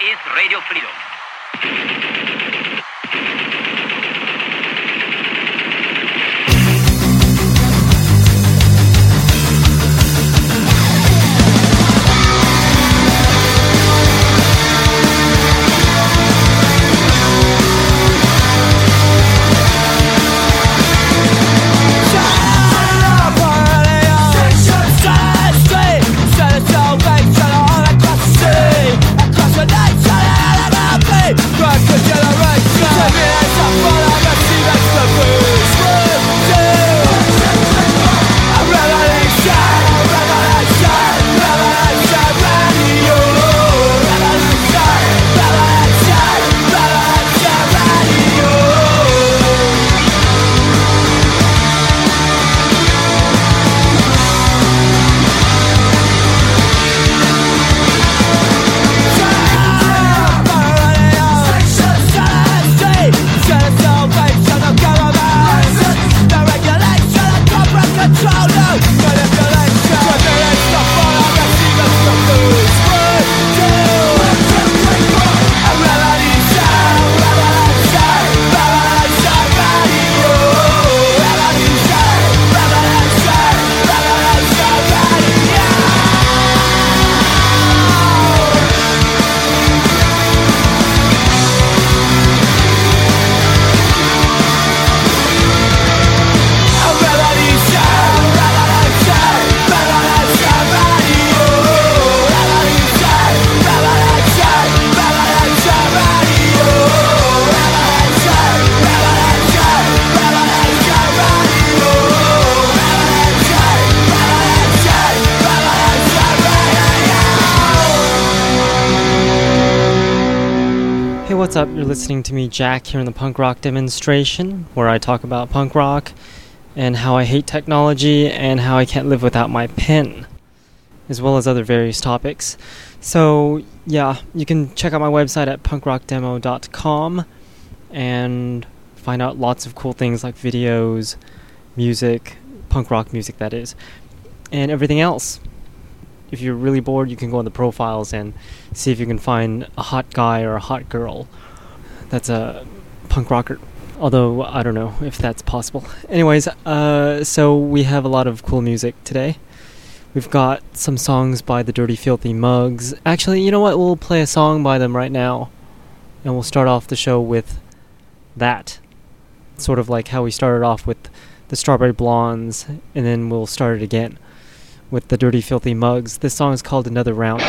is Radio Freedom. Listening to me, Jack, here in the punk rock demonstration, where I talk about punk rock and how I hate technology and how I can't live without my pen, as well as other various topics. So, yeah, you can check out my website at punkrockdemo.com and find out lots of cool things like videos, music, punk rock music, that is, and everything else if you're really bored, you can go on the profiles and see if you can find a hot guy or a hot girl that's a punk rocker. Although I don't know if that's possible. Anyways, uh, so we have a lot of cool music today. We've got some songs by the Dirty Filthy Mugs. Actually, you know what? We'll play a song by them right now, and we'll start off the show with that. Sort of like how we started off with the Strawberry Blondes, and then we'll start it again with the Dirty Filthy Mugs. This song is called Another Round.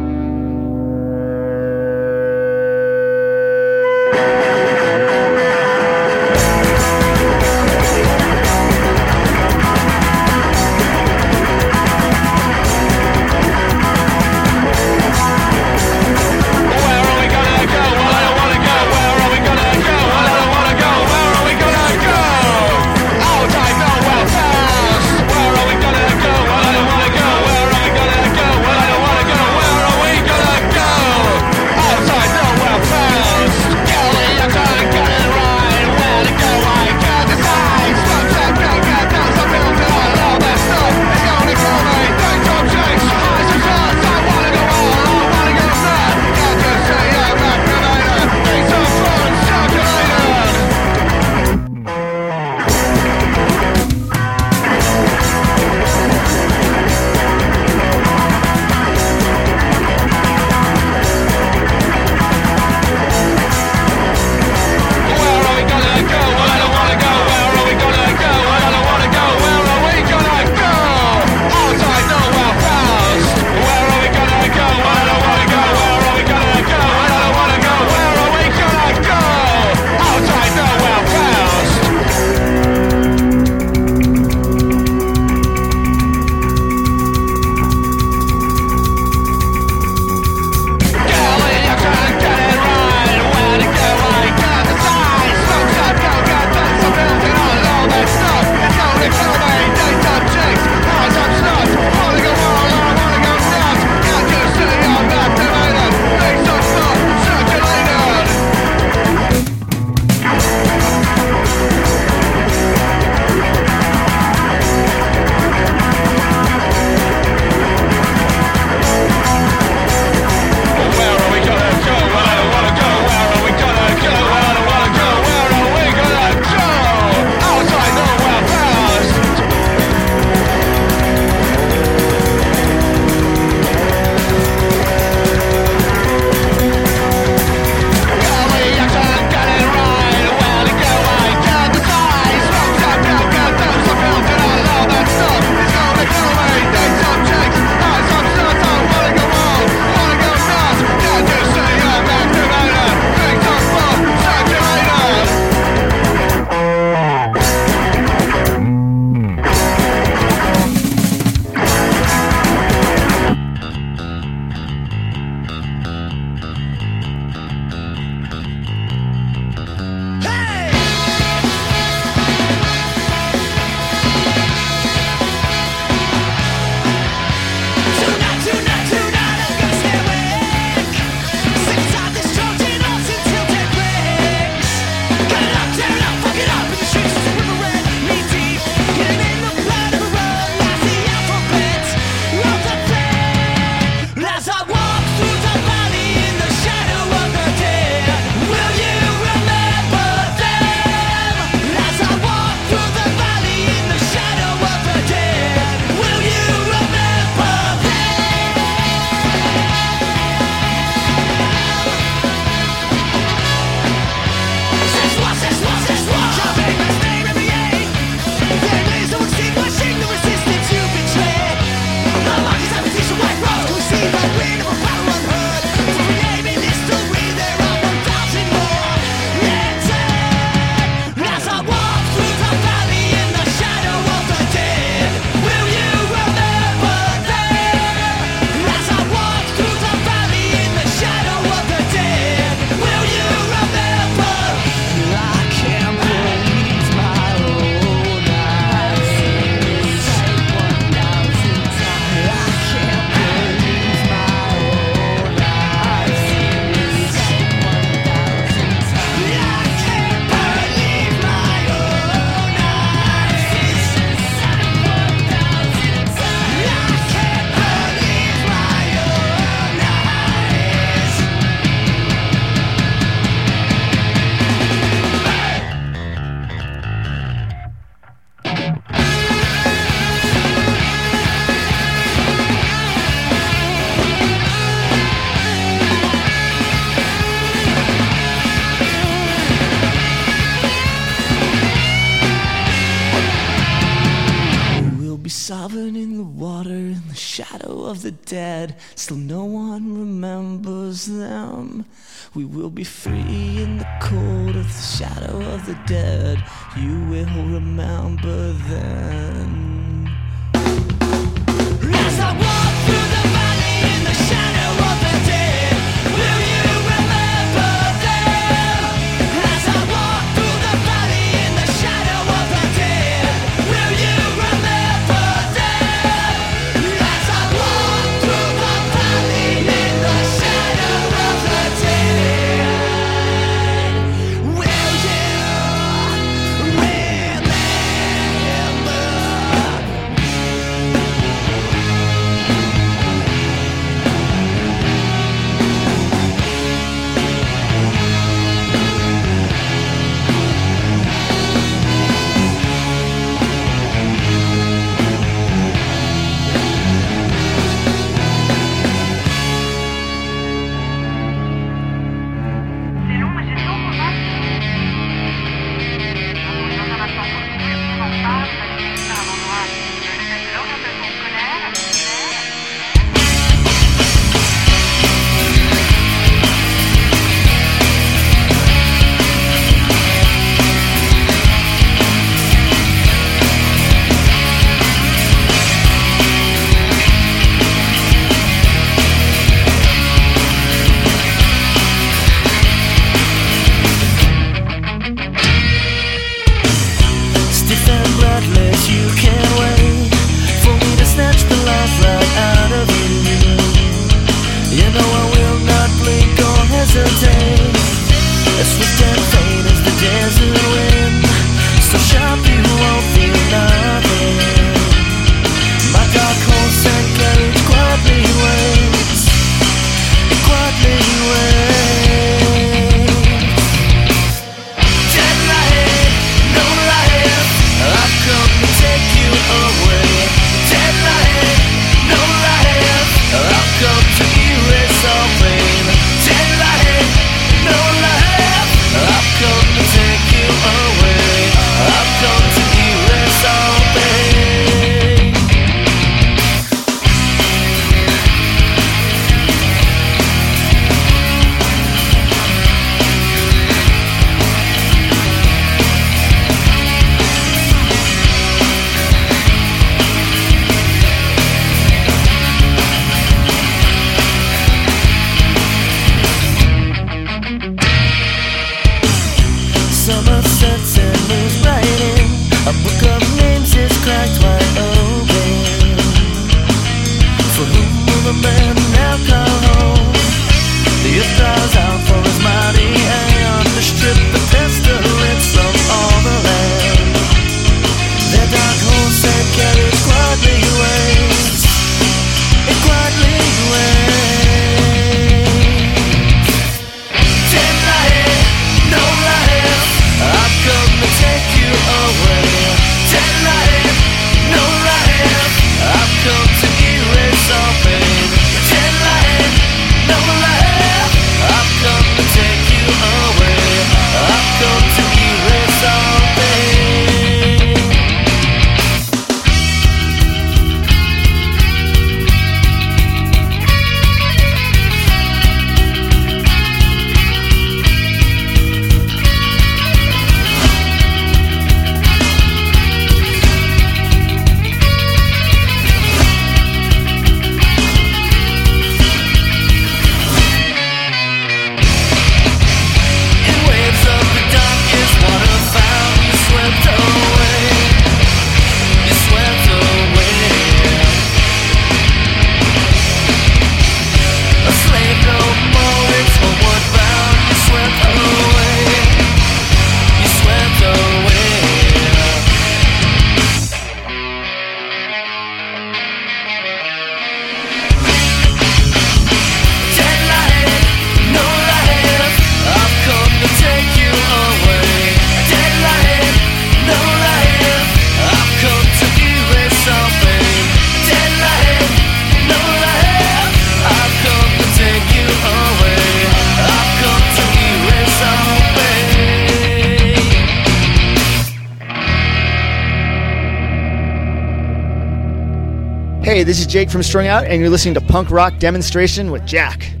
Jake from Strung Out, and you're listening to Punk Rock Demonstration with Jack.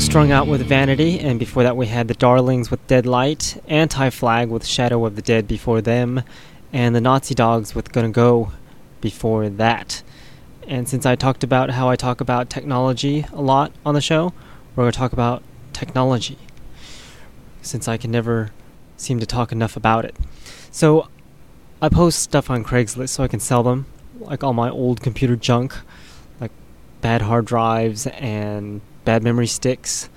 Strung Out with Vanity, and before that we had the Darlings with Dead Light, Anti Flag with Shadow of the Dead before them, and the Nazi Dogs with Gonna Go before that. And since I talked about how I talk about technology a lot on the show, we're going to talk about technology. Since I can never seem to talk enough about it. So, I post stuff on Craigslist so I can sell them, like all my old computer junk, like bad hard drives and bad memory sticks,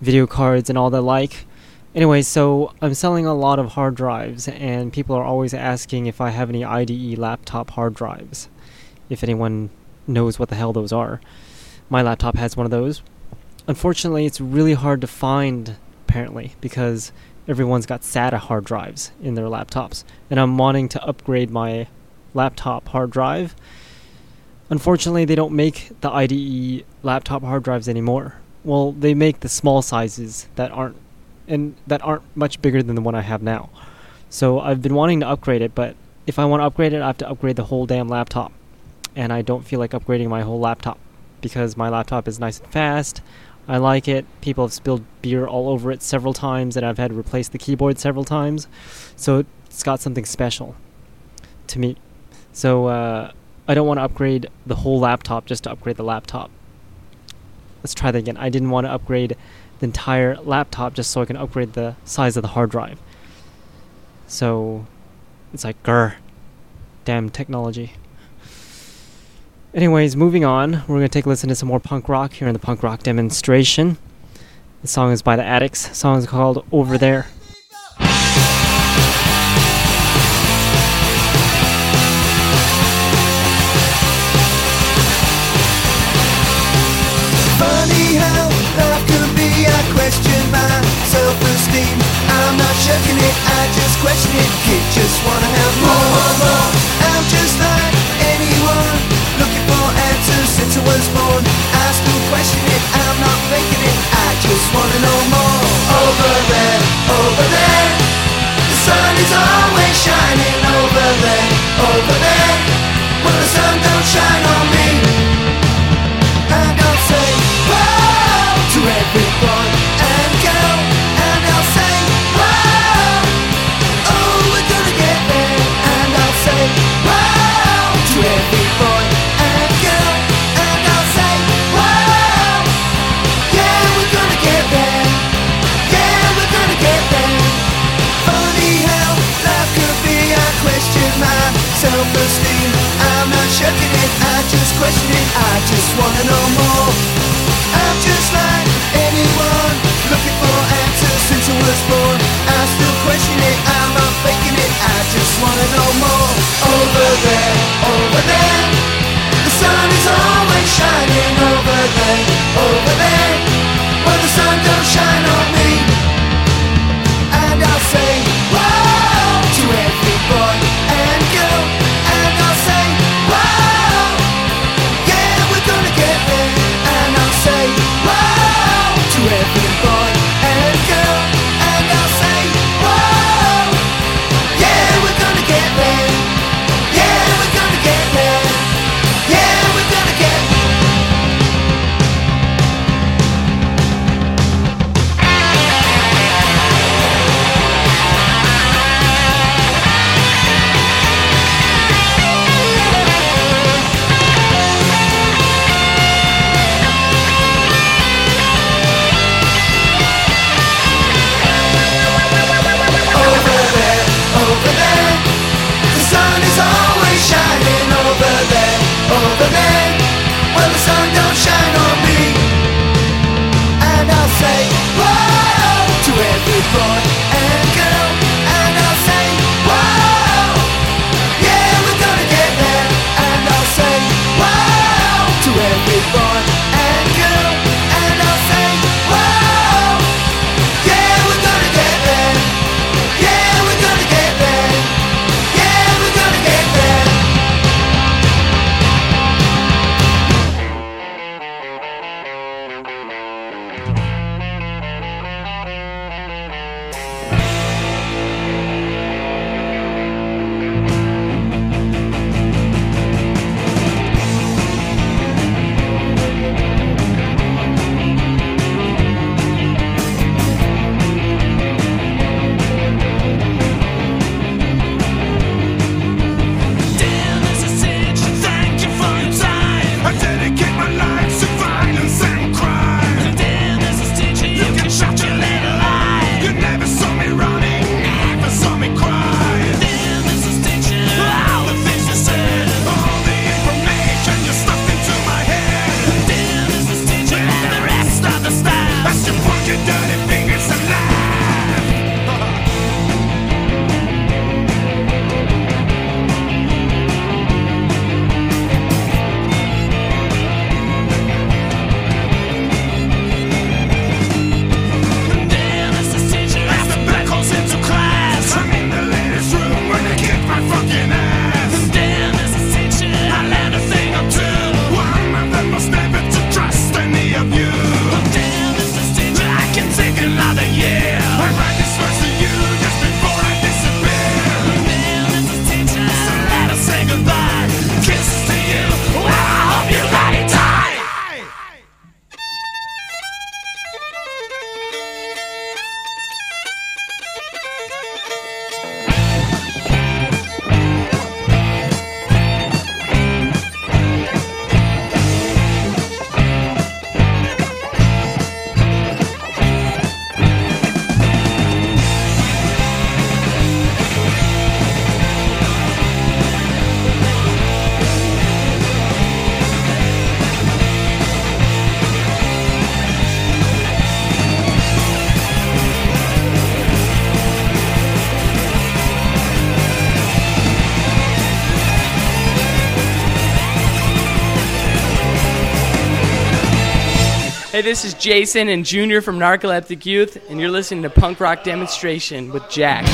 video cards, and all the like. Anyway, so I'm selling a lot of hard drives, and people are always asking if I have any IDE laptop hard drives. If anyone knows what the hell those are. My laptop has one of those. Unfortunately, it's really hard to find, apparently, because everyone's got SATA hard drives in their laptops. And I'm wanting to upgrade my laptop hard drive. Unfortunately, they don't make the IDE laptop hard drives anymore. Well, they make the small sizes that aren't and that aren't much bigger than the one I have now. So I've been wanting to upgrade it, but if I want to upgrade it, I have to upgrade the whole damn laptop. And I don't feel like upgrading my whole laptop because my laptop is nice and fast. I like it. People have spilled beer all over it several times, and I've had to replace the keyboard several times. So it's got something special to me. So uh, I don't want to upgrade the whole laptop just to upgrade the laptop. Let's try that again. I didn't want to upgrade the entire laptop just so I can upgrade the size of the hard drive. So it's like, grr. Damn technology. Anyways, moving on, we're going to take a listen to some more punk rock here in the punk rock demonstration. The song is by the Addicts. The song is called Over There. My self-esteem. I'm not checking it, I just question it. Kid, just wanna have more, more, more. I'm just like anyone, looking for answers since I was born. I still question it, I'm not faking it. I just wanna know more. Over there, over there, the sun is always shining. Over there, over there, well the sun don't shine on me. Question it. I just wanna know more. I'm just like anyone, looking for answers since I was born. I still question it. I'm not faking it. I just wanna know more. Over there, over there, the sun is always shining. Over there, over there, where the sun don't shine Hey, this is Jason and Junior from Narcoleptic Youth, and you're listening to Punk Rock Demonstration with Jack.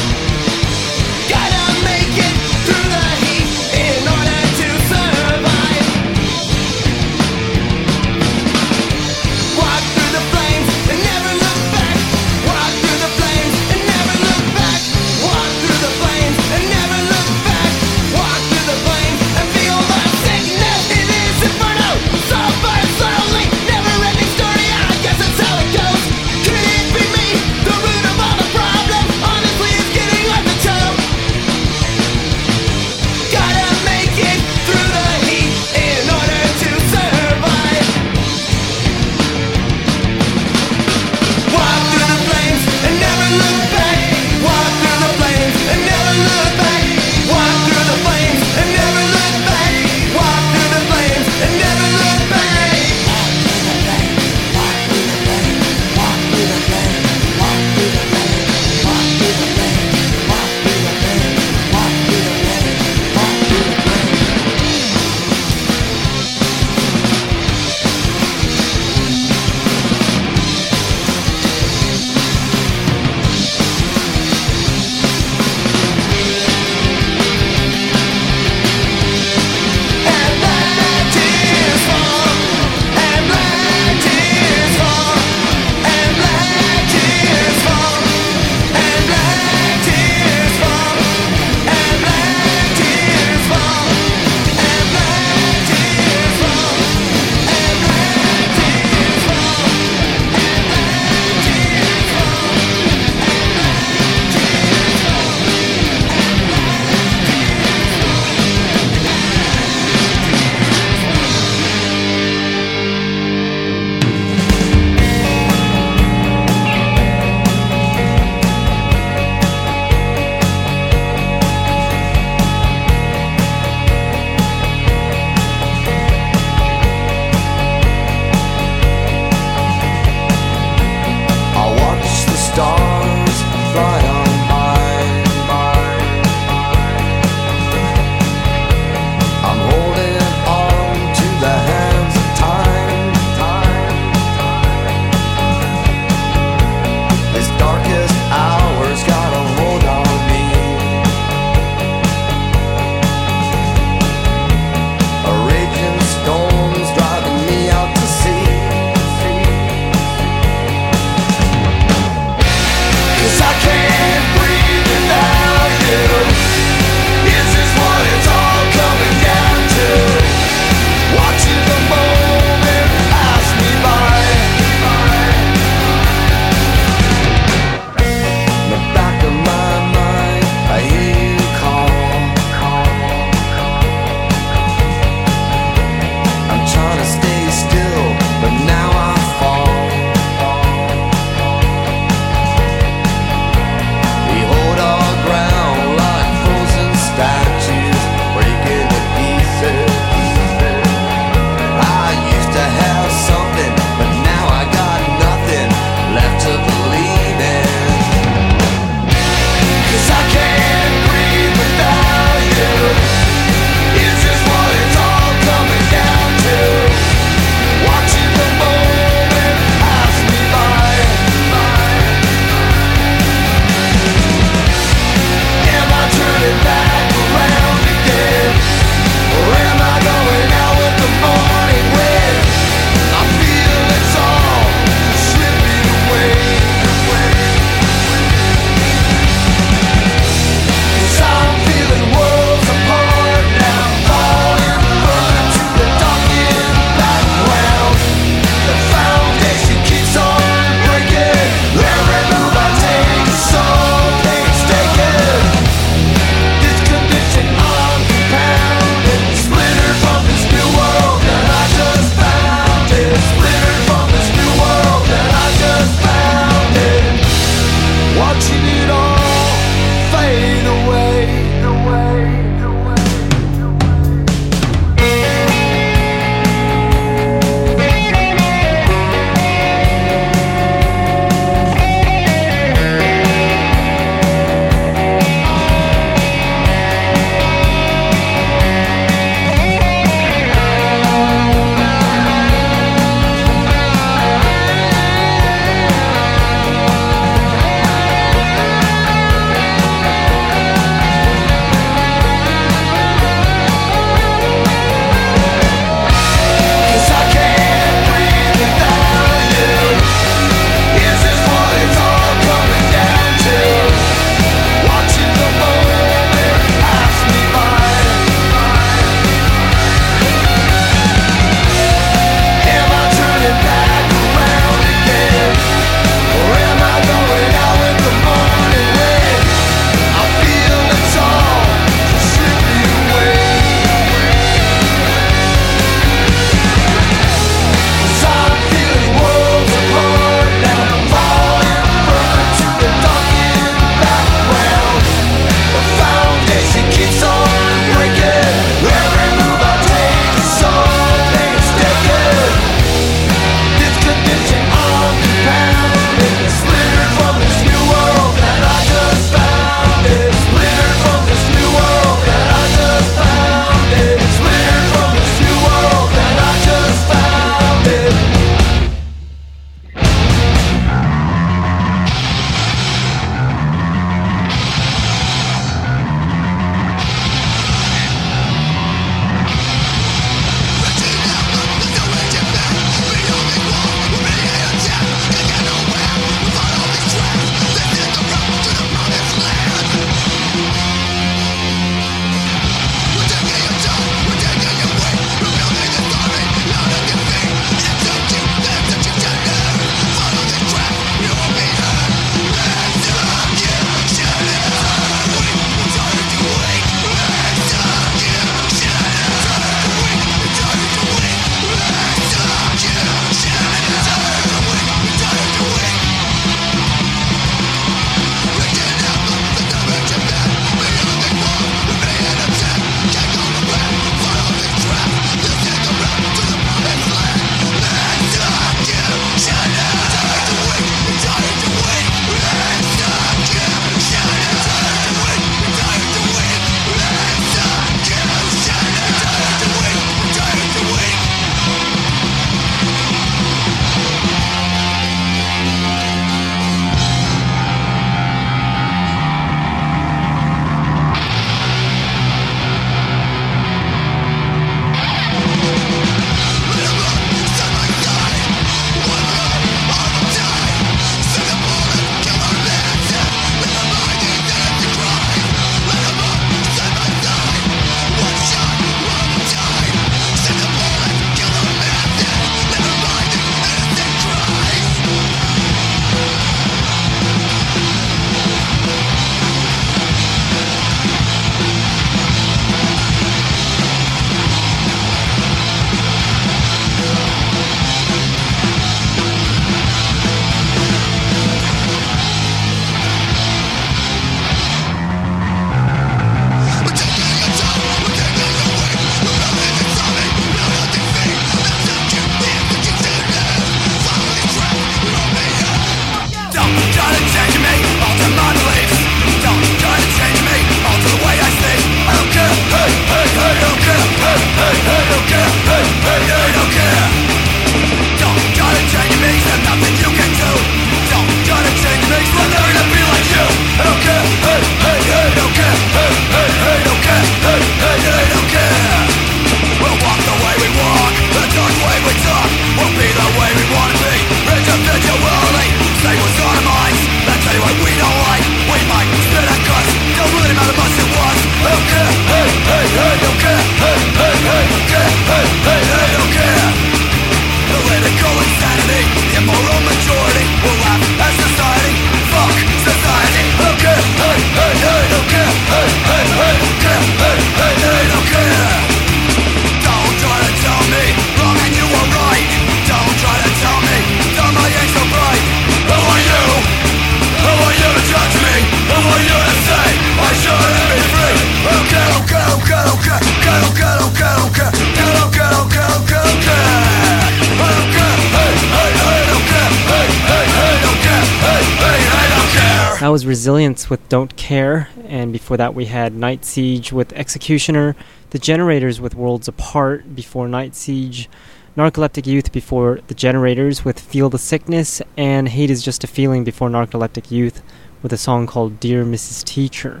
Before that we had Night Siege with Executioner, The Generators with Worlds Apart before Night Siege, Narcoleptic Youth before The Generators with Feel the Sickness, and Hate is Just a Feeling before Narcoleptic Youth with a song called Dear Mrs. Teacher.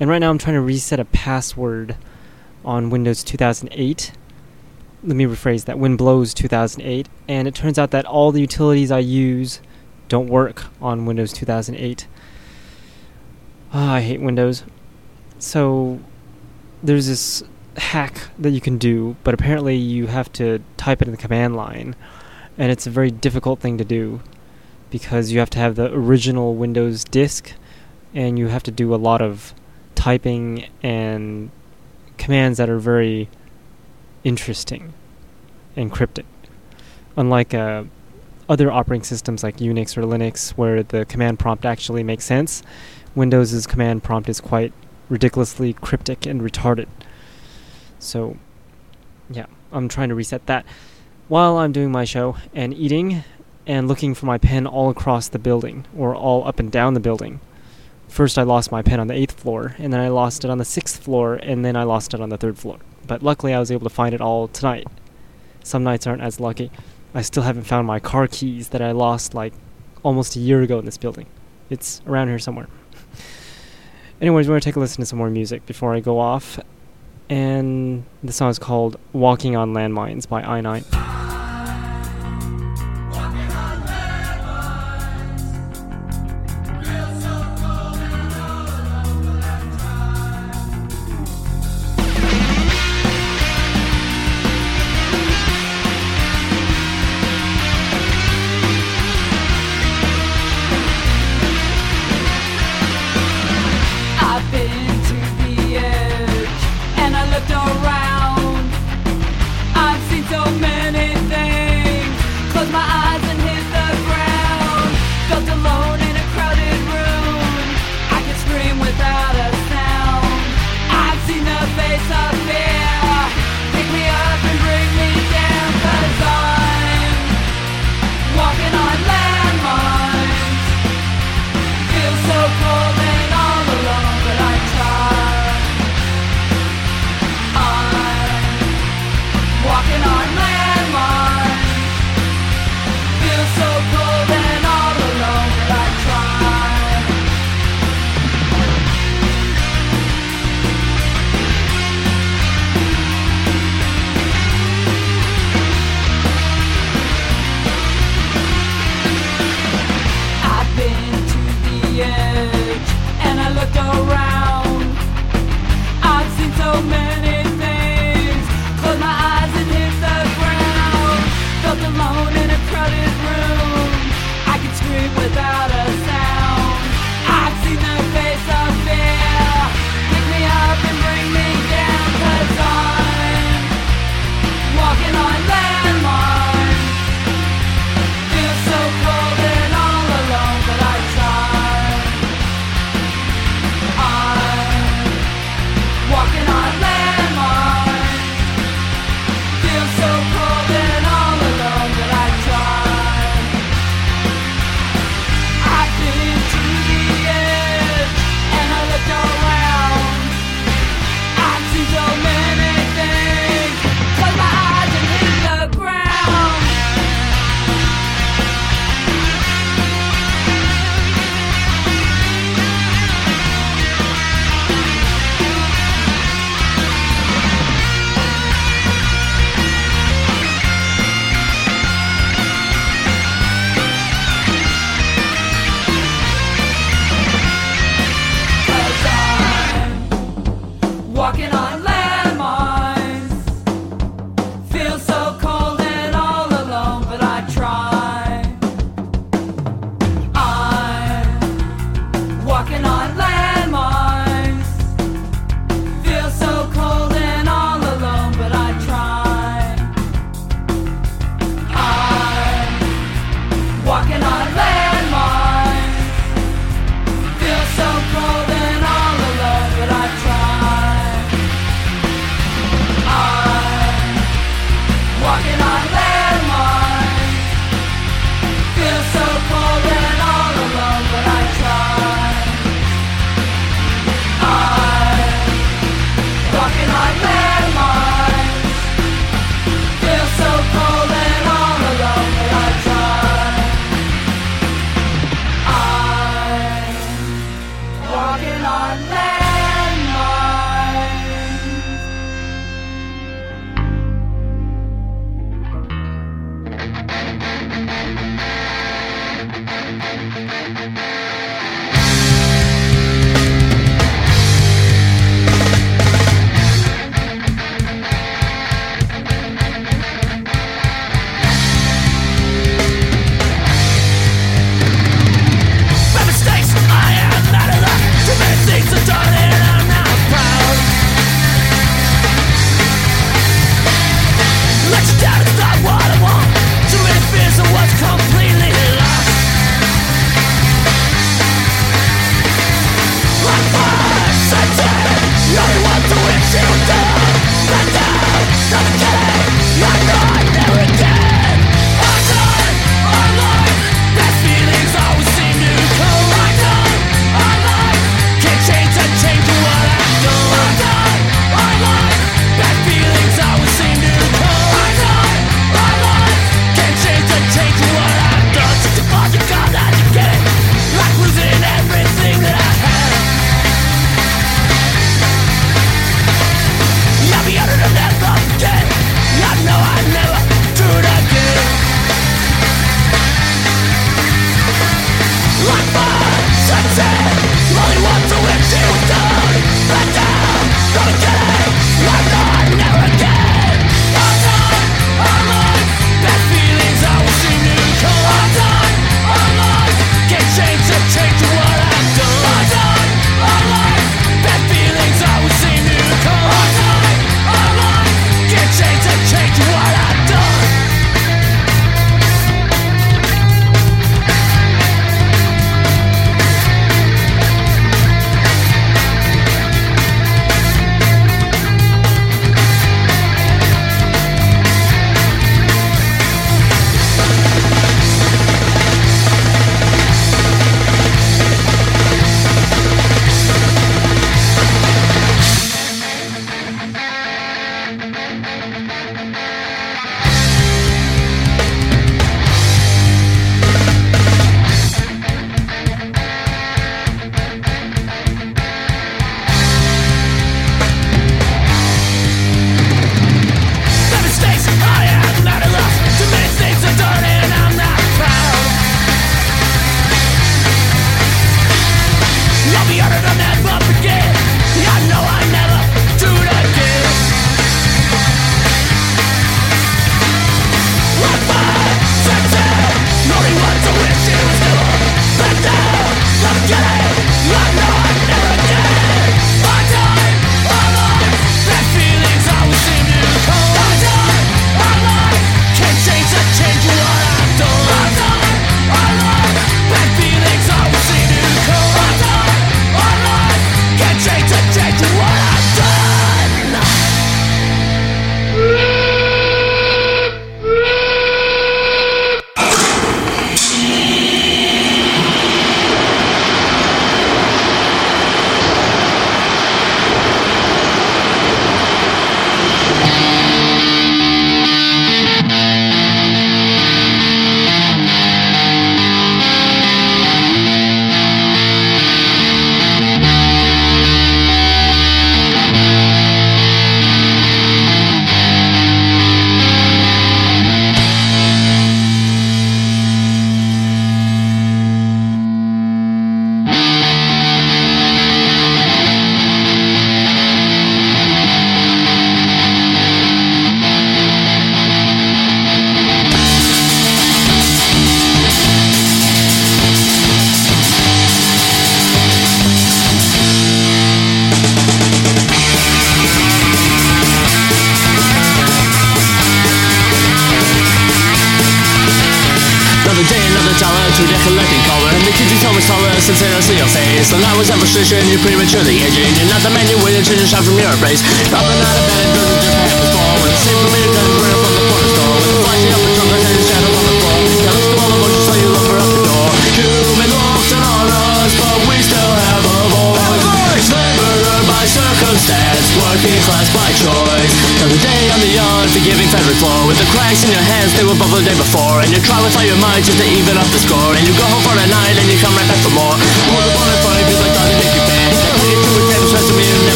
And right now I'm trying to reset a password on Windows 2008. Let me rephrase that Windows 2008, and it turns out that all the utilities I use don't work on Windows 2008. Ah, I hate Windows. So there's this hack that you can do, but apparently you have to type it in the command line, and it's a very difficult thing to do because you have to have the original Windows disk, and you have to do a lot of typing and commands that are very interesting and cryptic. Unlike uh, other operating systems like Unix or Linux, where the command prompt actually makes sense, Windows's command prompt is quite ridiculously cryptic and retarded. So, yeah, I'm trying to reset that while I'm doing my show and eating and looking for my pen all across the building or all up and down the building. First, I lost my pen on the eighth floor, and then I lost it on the sixth floor, and then I lost it on the third floor. But luckily, I was able to find it all tonight. Some nights aren't as lucky. I still haven't found my car keys that I lost like almost a year ago in this building. It's around here somewhere. Anyways, we're going to take a listen to some more music before I go off. And the song is called Walking on Landmines by I9.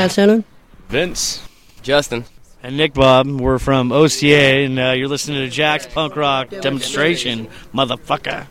Miles Shannon. Vince. Justin. And Nick Bob. We're from OCA, and uh, you're listening to Jack's Punk Rock Demonstration, motherfucker.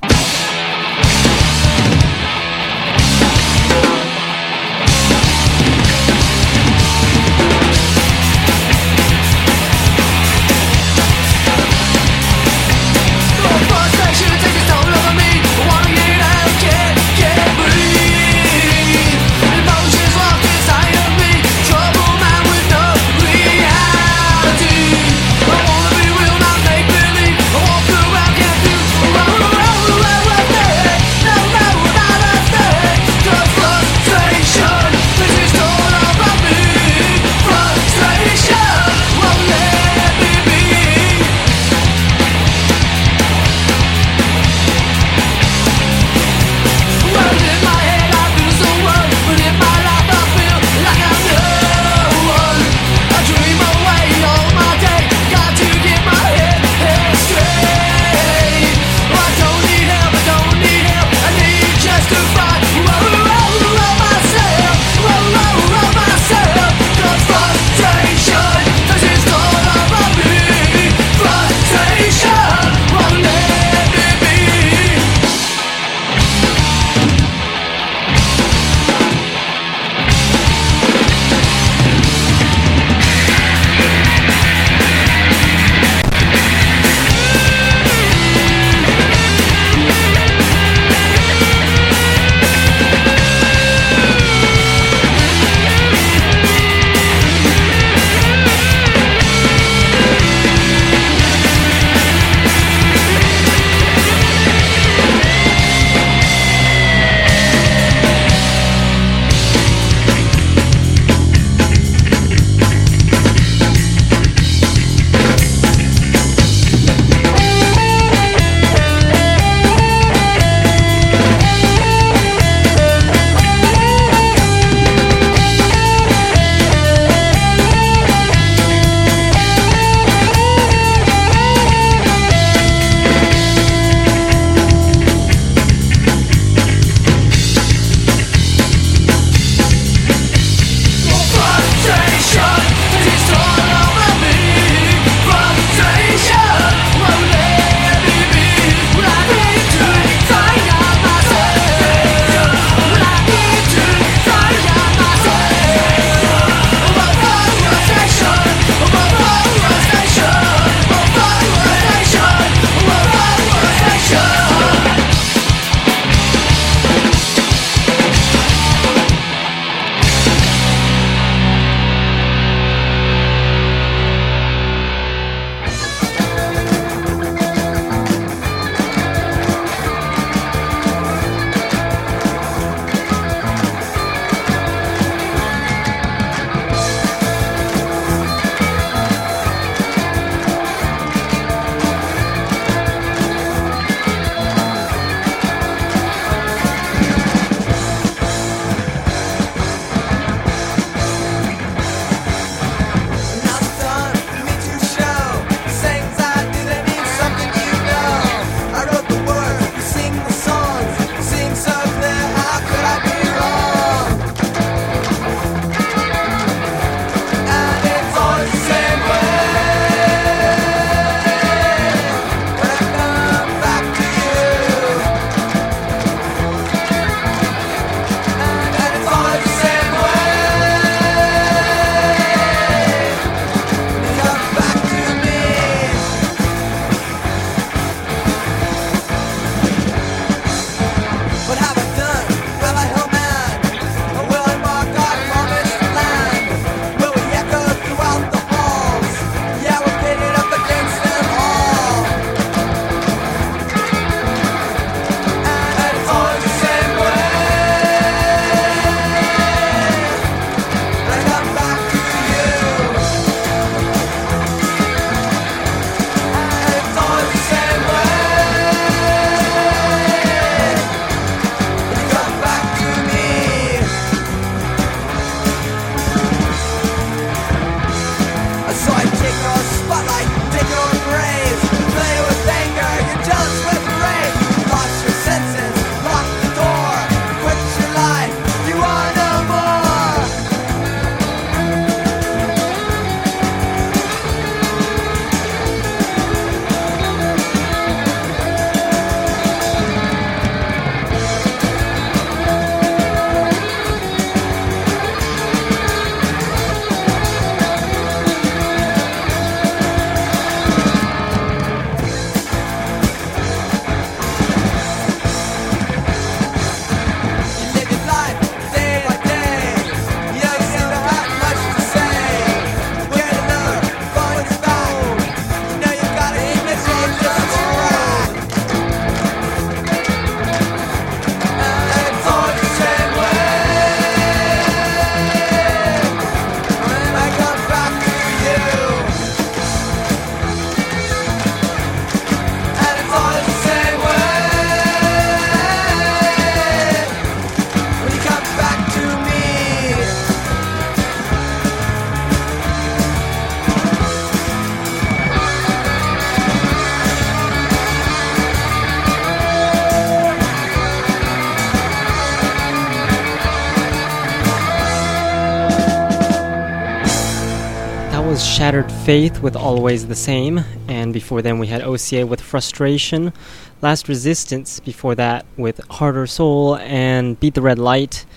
Faith with Always the Same, and before then we had OCA with Frustration, Last Resistance before that with Harder Soul, and Beat the Red Light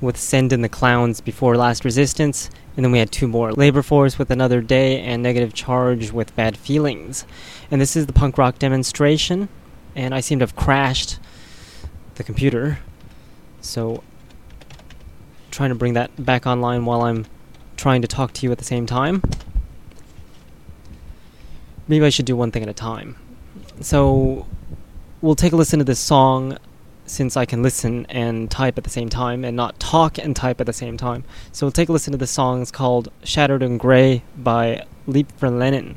with Send in the Clowns before Last Resistance, and then we had two more Labor Force with Another Day, and Negative Charge with Bad Feelings. And this is the punk rock demonstration, and I seem to have crashed the computer, so trying to bring that back online while I'm trying to talk to you at the same time. Maybe I should do one thing at a time. So, we'll take a listen to this song since I can listen and type at the same time and not talk and type at the same time. So, we'll take a listen to this song. It's called Shattered and Grey by Leap for Lenin.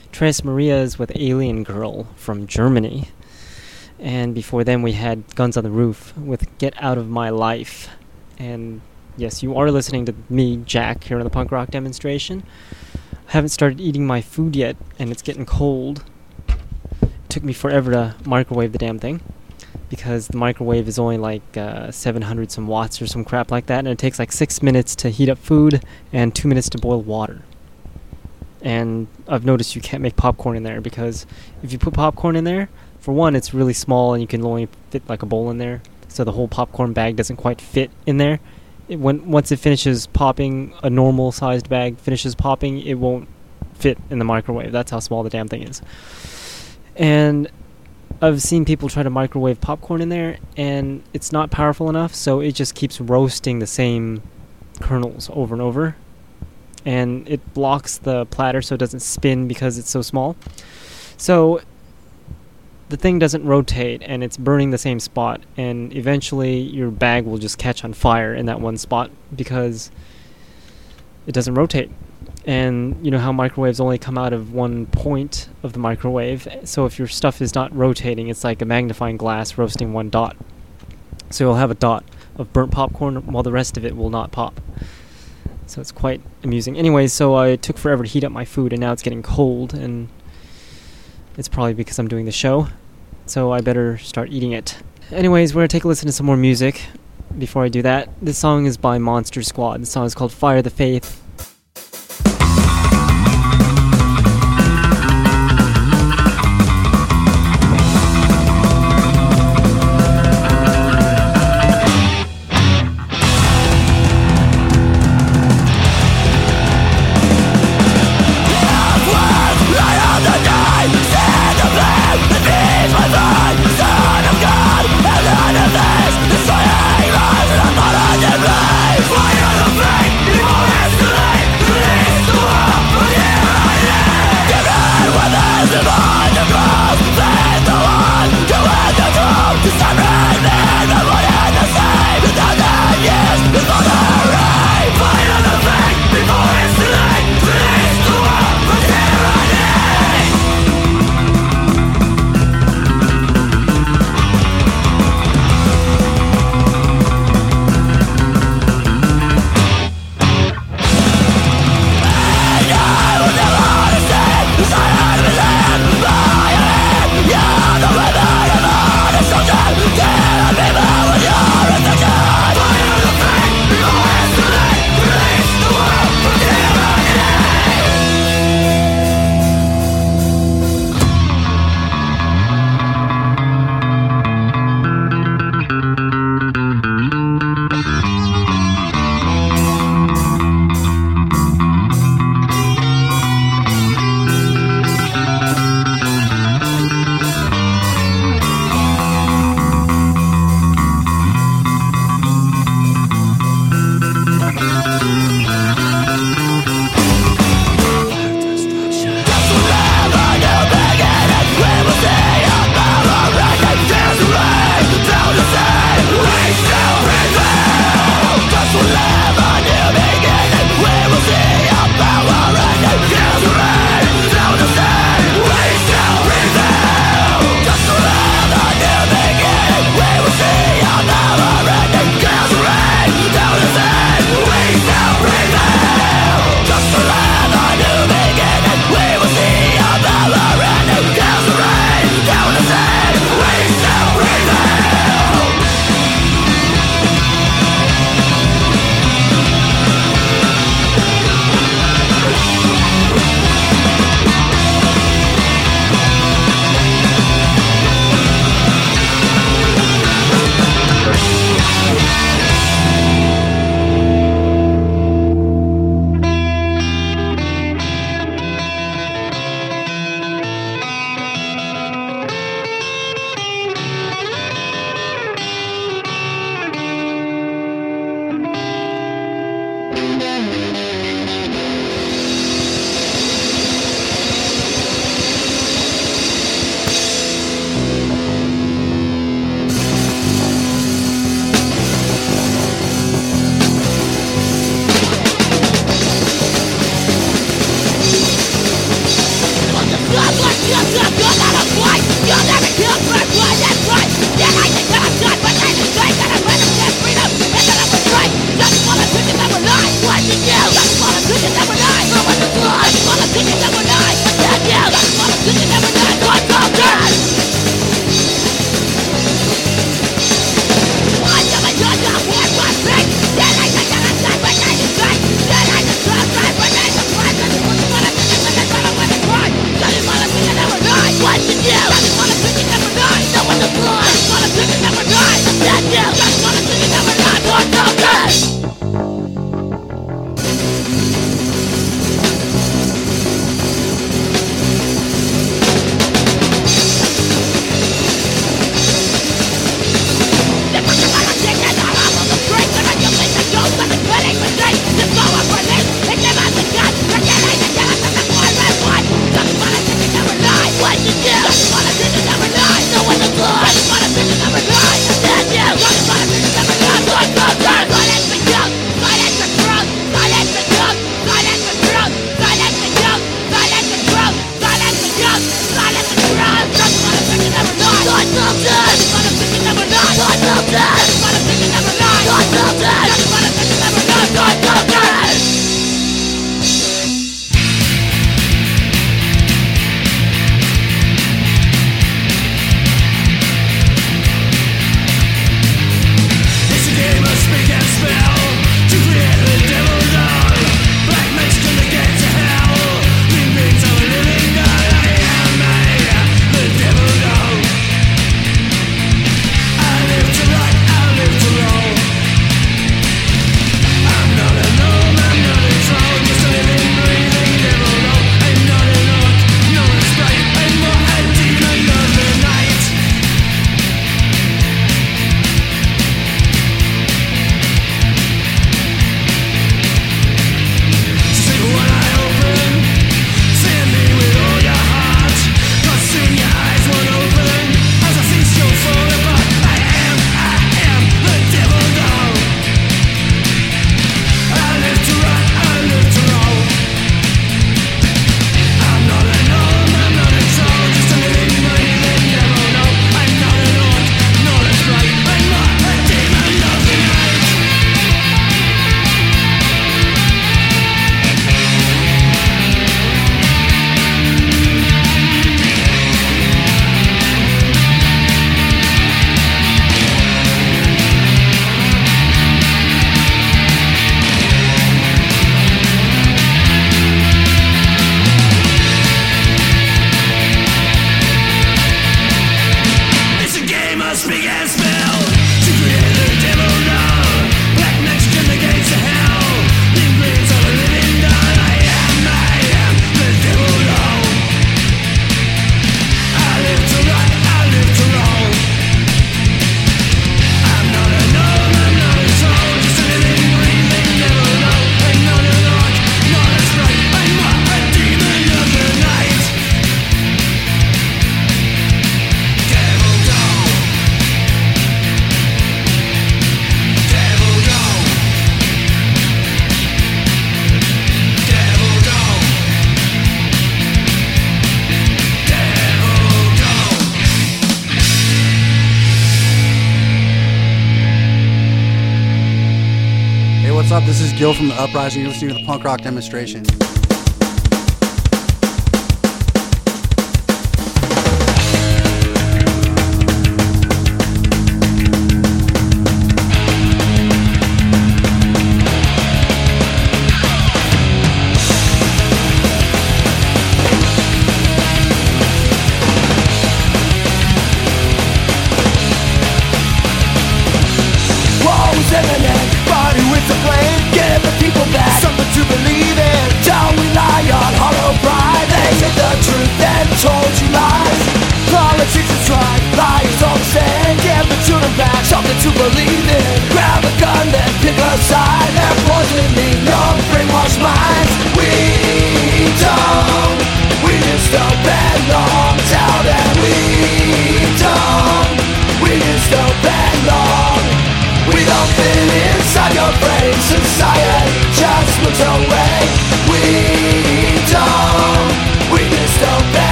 Tres Marias with Alien Girl from Germany. And before then, we had Guns on the Roof with Get Out of My Life. And yes, you are listening to me, Jack, here on the punk rock demonstration. I haven't started eating my food yet, and it's getting cold. It took me forever to microwave the damn thing because the microwave is only like uh, 700 some watts or some crap like that, and it takes like six minutes to heat up food and two minutes to boil water. And I've noticed you can't make popcorn in there because if you put popcorn in there, for one, it's really small and you can only fit like a bowl in there, so the whole popcorn bag doesn't quite fit in there. It, when once it finishes popping, a normal sized bag finishes popping, it won't fit in the microwave. That's how small the damn thing is. And I've seen people try to microwave popcorn in there, and it's not powerful enough, so it just keeps roasting the same kernels over and over. And it blocks the platter so it doesn't spin because it's so small. So the thing doesn't rotate, and it's burning the same spot, and eventually your bag will just catch on fire in that one spot because it doesn't rotate. And you know how microwaves only come out of one point of the microwave? So if your stuff is not rotating it's like a magnifying glass roasting one dot. So you'll have a dot of burnt popcorn while the rest of it will not pop so it's quite amusing. Anyway so i took forever to heat up my food and now it's getting cold and it's probably because i'm doing the show. So i better start eating it. Anyways we're gonna take a listen to some more music before i do that. This song is by monster squad. The song is called fire the faith The You're listening to the punk rock demonstration.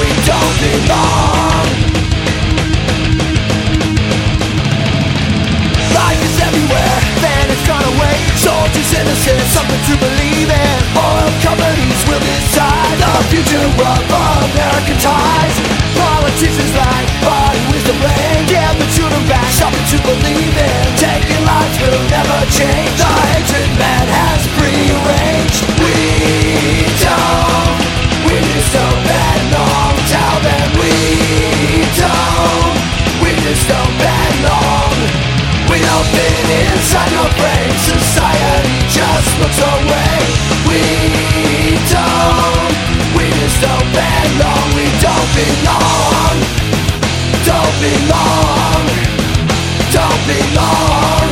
We don't belong. Life is everywhere Then it's gone away. Soldiers innocent Something to believe in. Oil companies will decide The future of American ties? Give the children back Something to believe in. Taking lives will never change. The hatred man has prearranged We inside your brain. Society just looks away. We don't We just don't belong. We don't belong. Don't belong. Don't belong.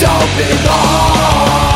Don't belong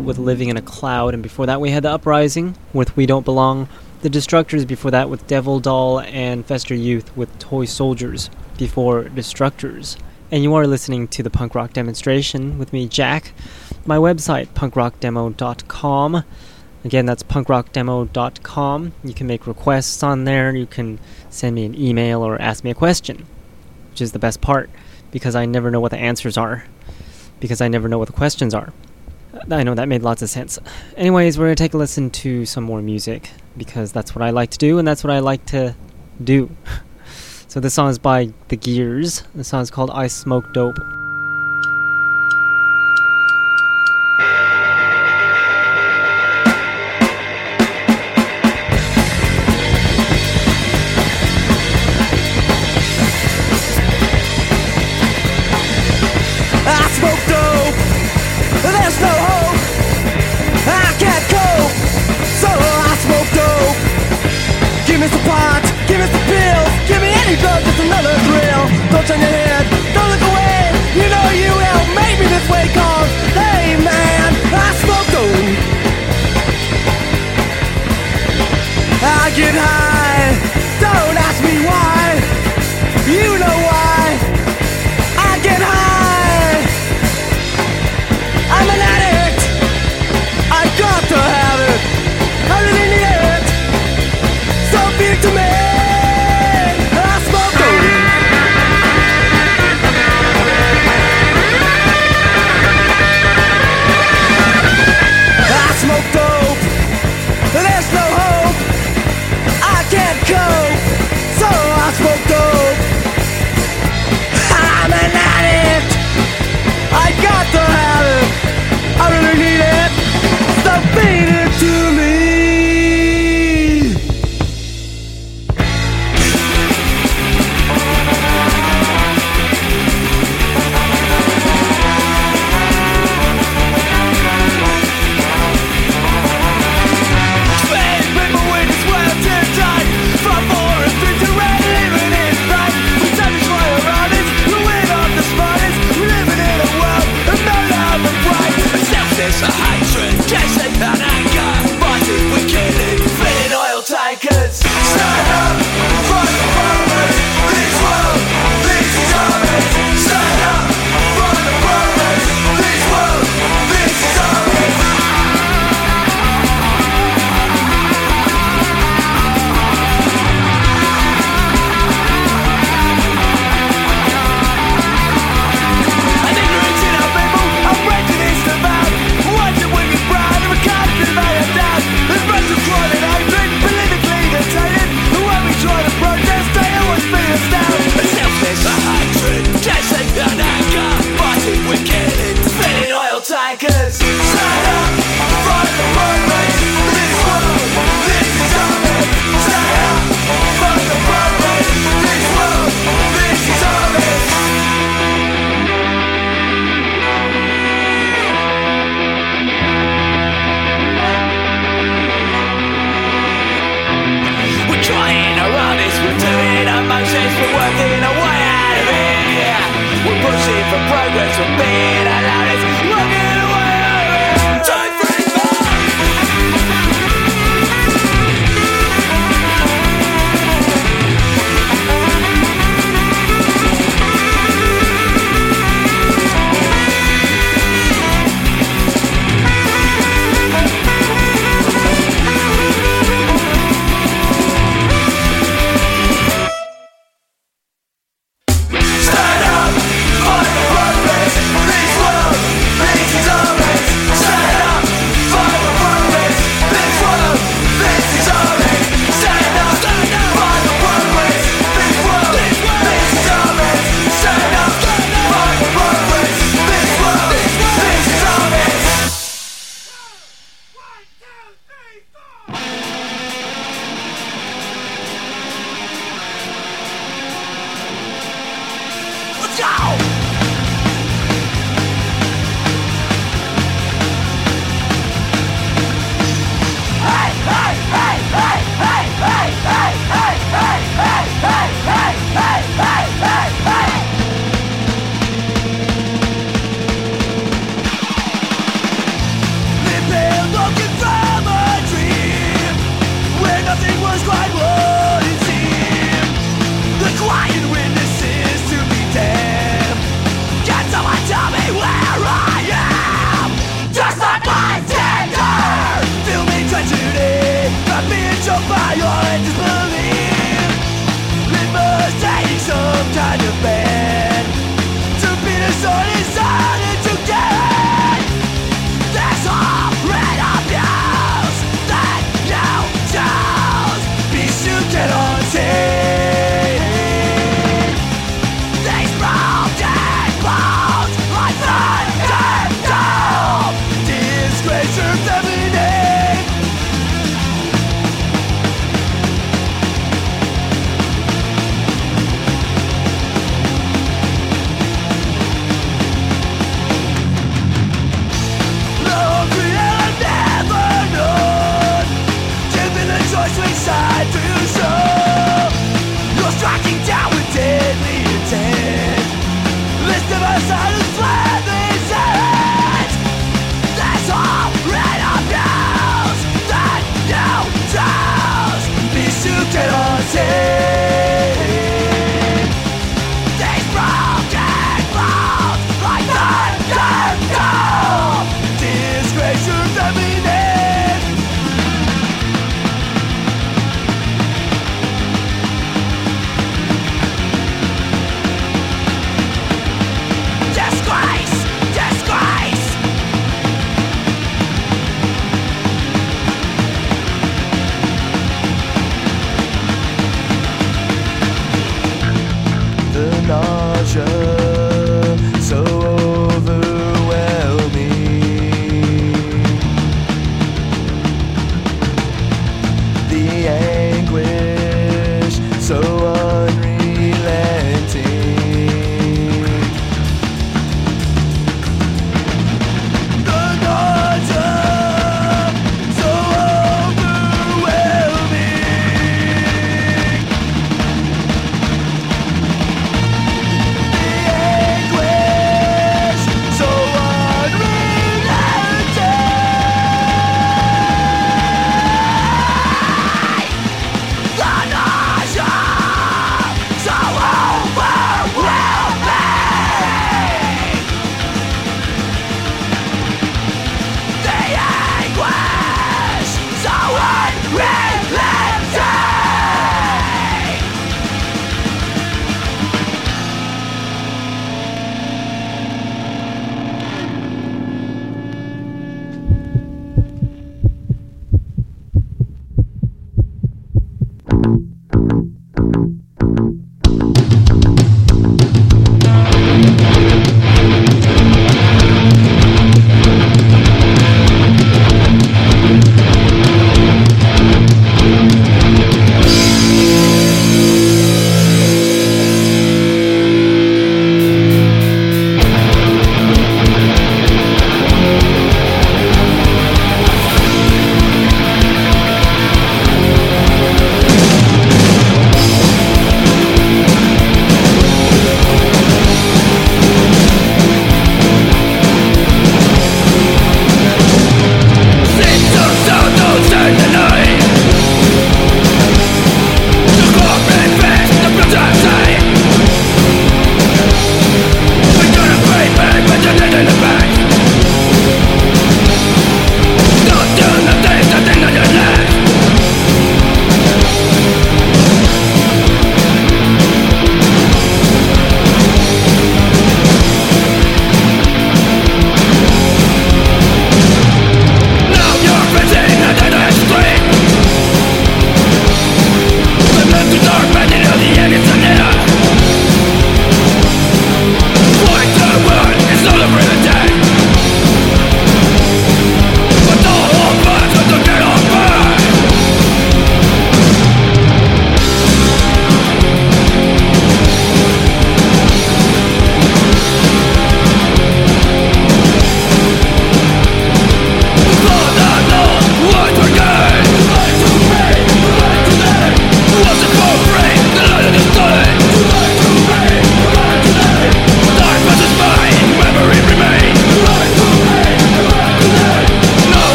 with Living in a Cloud, and before that we had The Uprising with We Don't Belong, The Destructors before that with Devil Doll, and Fester Youth with Toy Soldiers before Destructors. And you are listening to the punk rock demonstration with me, Jack. My website, punkrockdemo.com. Again, that's punkrockdemo.com. You can make requests on there, you can send me an email or ask me a question, which is the best part because I never know what the answers are because I never know what the questions are. I know that made lots of sense. Anyways, we're going to take a listen to some more music because that's what I like to do and that's what I like to do. so this song is by The Gears. The song is called I Smoke Dope.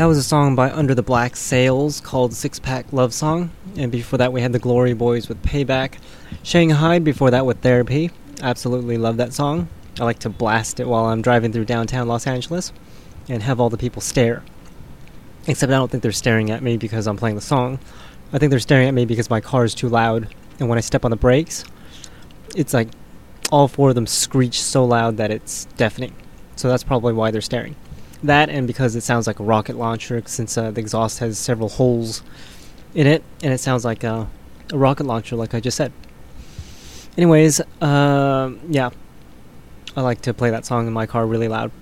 That was a song by Under the Black Sails called Six Pack Love Song. And before that, we had the Glory Boys with Payback. Shanghai before that with Therapy. Absolutely love that song. I like to blast it while I'm driving through downtown Los Angeles and have all the people stare. Except I don't think they're staring at me because I'm playing the song. I think they're staring at me because my car is too loud. And when I step on the brakes, it's like all four of them screech so loud that it's deafening. So that's probably why they're staring. That and because it sounds like a rocket launcher, since uh, the exhaust has several holes in it, and it sounds like a, a rocket launcher, like I just said. Anyways, uh, yeah, I like to play that song in my car really loud,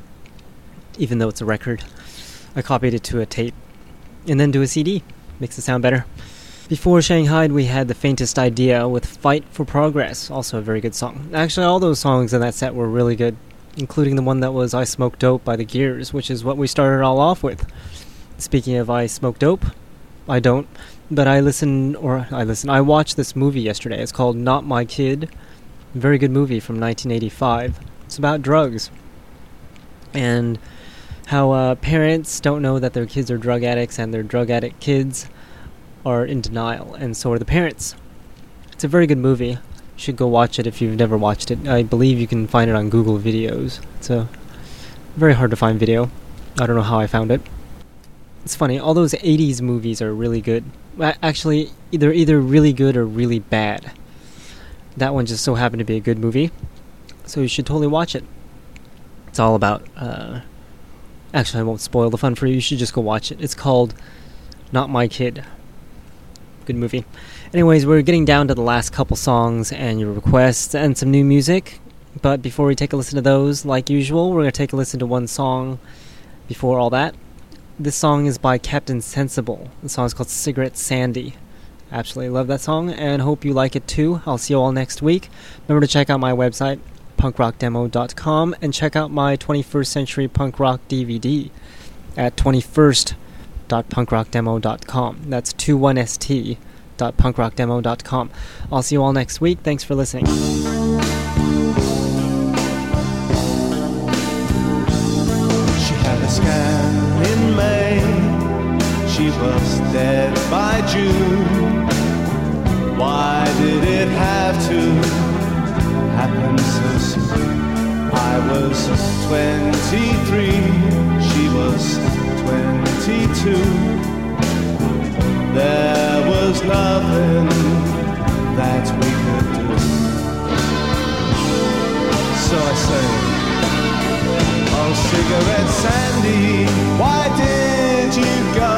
even though it's a record. I copied it to a tape and then do a CD. Makes it sound better. Before Shanghai, we had The Faintest Idea with Fight for Progress, also a very good song. Actually, all those songs in that set were really good, including the one that was I Smoke Dope by The Gears, which is what we started all off with. Speaking of I Smoke Dope, I don't, but I listen, or I listen, I watched this movie yesterday. It's called Not My Kid. Very good movie from 1985. It's about drugs. And how uh, parents don't know that their kids are drug addicts and their drug addict kids are in denial, and so are the parents. It's a very good movie. Should go watch it if you've never watched it. I believe you can find it on Google Videos. It's a very hard to find video. I don't know how I found it. It's funny, all those 80s movies are really good. Actually, they're either really good or really bad. That one just so happened to be a good movie, so you should totally watch it. It's all about. Uh, actually, I won't spoil the fun for you. You should just go watch it. It's called Not My Kid. Good movie. Anyways, we're getting down to the last couple songs and your requests and some new music. But before we take a listen to those, like usual, we're going to take a listen to one song before all that. This song is by Captain Sensible. The song is called Cigarette Sandy. Absolutely love that song and hope you like it too. I'll see you all next week. Remember to check out my website, punkrockdemo.com, and check out my 21st Century Punk Rock DVD at 21st.punkrockdemo.com. That's 21st.punkrockdemo.com. I'll see you all next week. Thanks for listening. She had a scan in May. She was dead by June. Why did it have to happen so soon? I was 23. She was 22. There was nothing that we could do. So I say, Oh, cigarette Sandy, why did you go?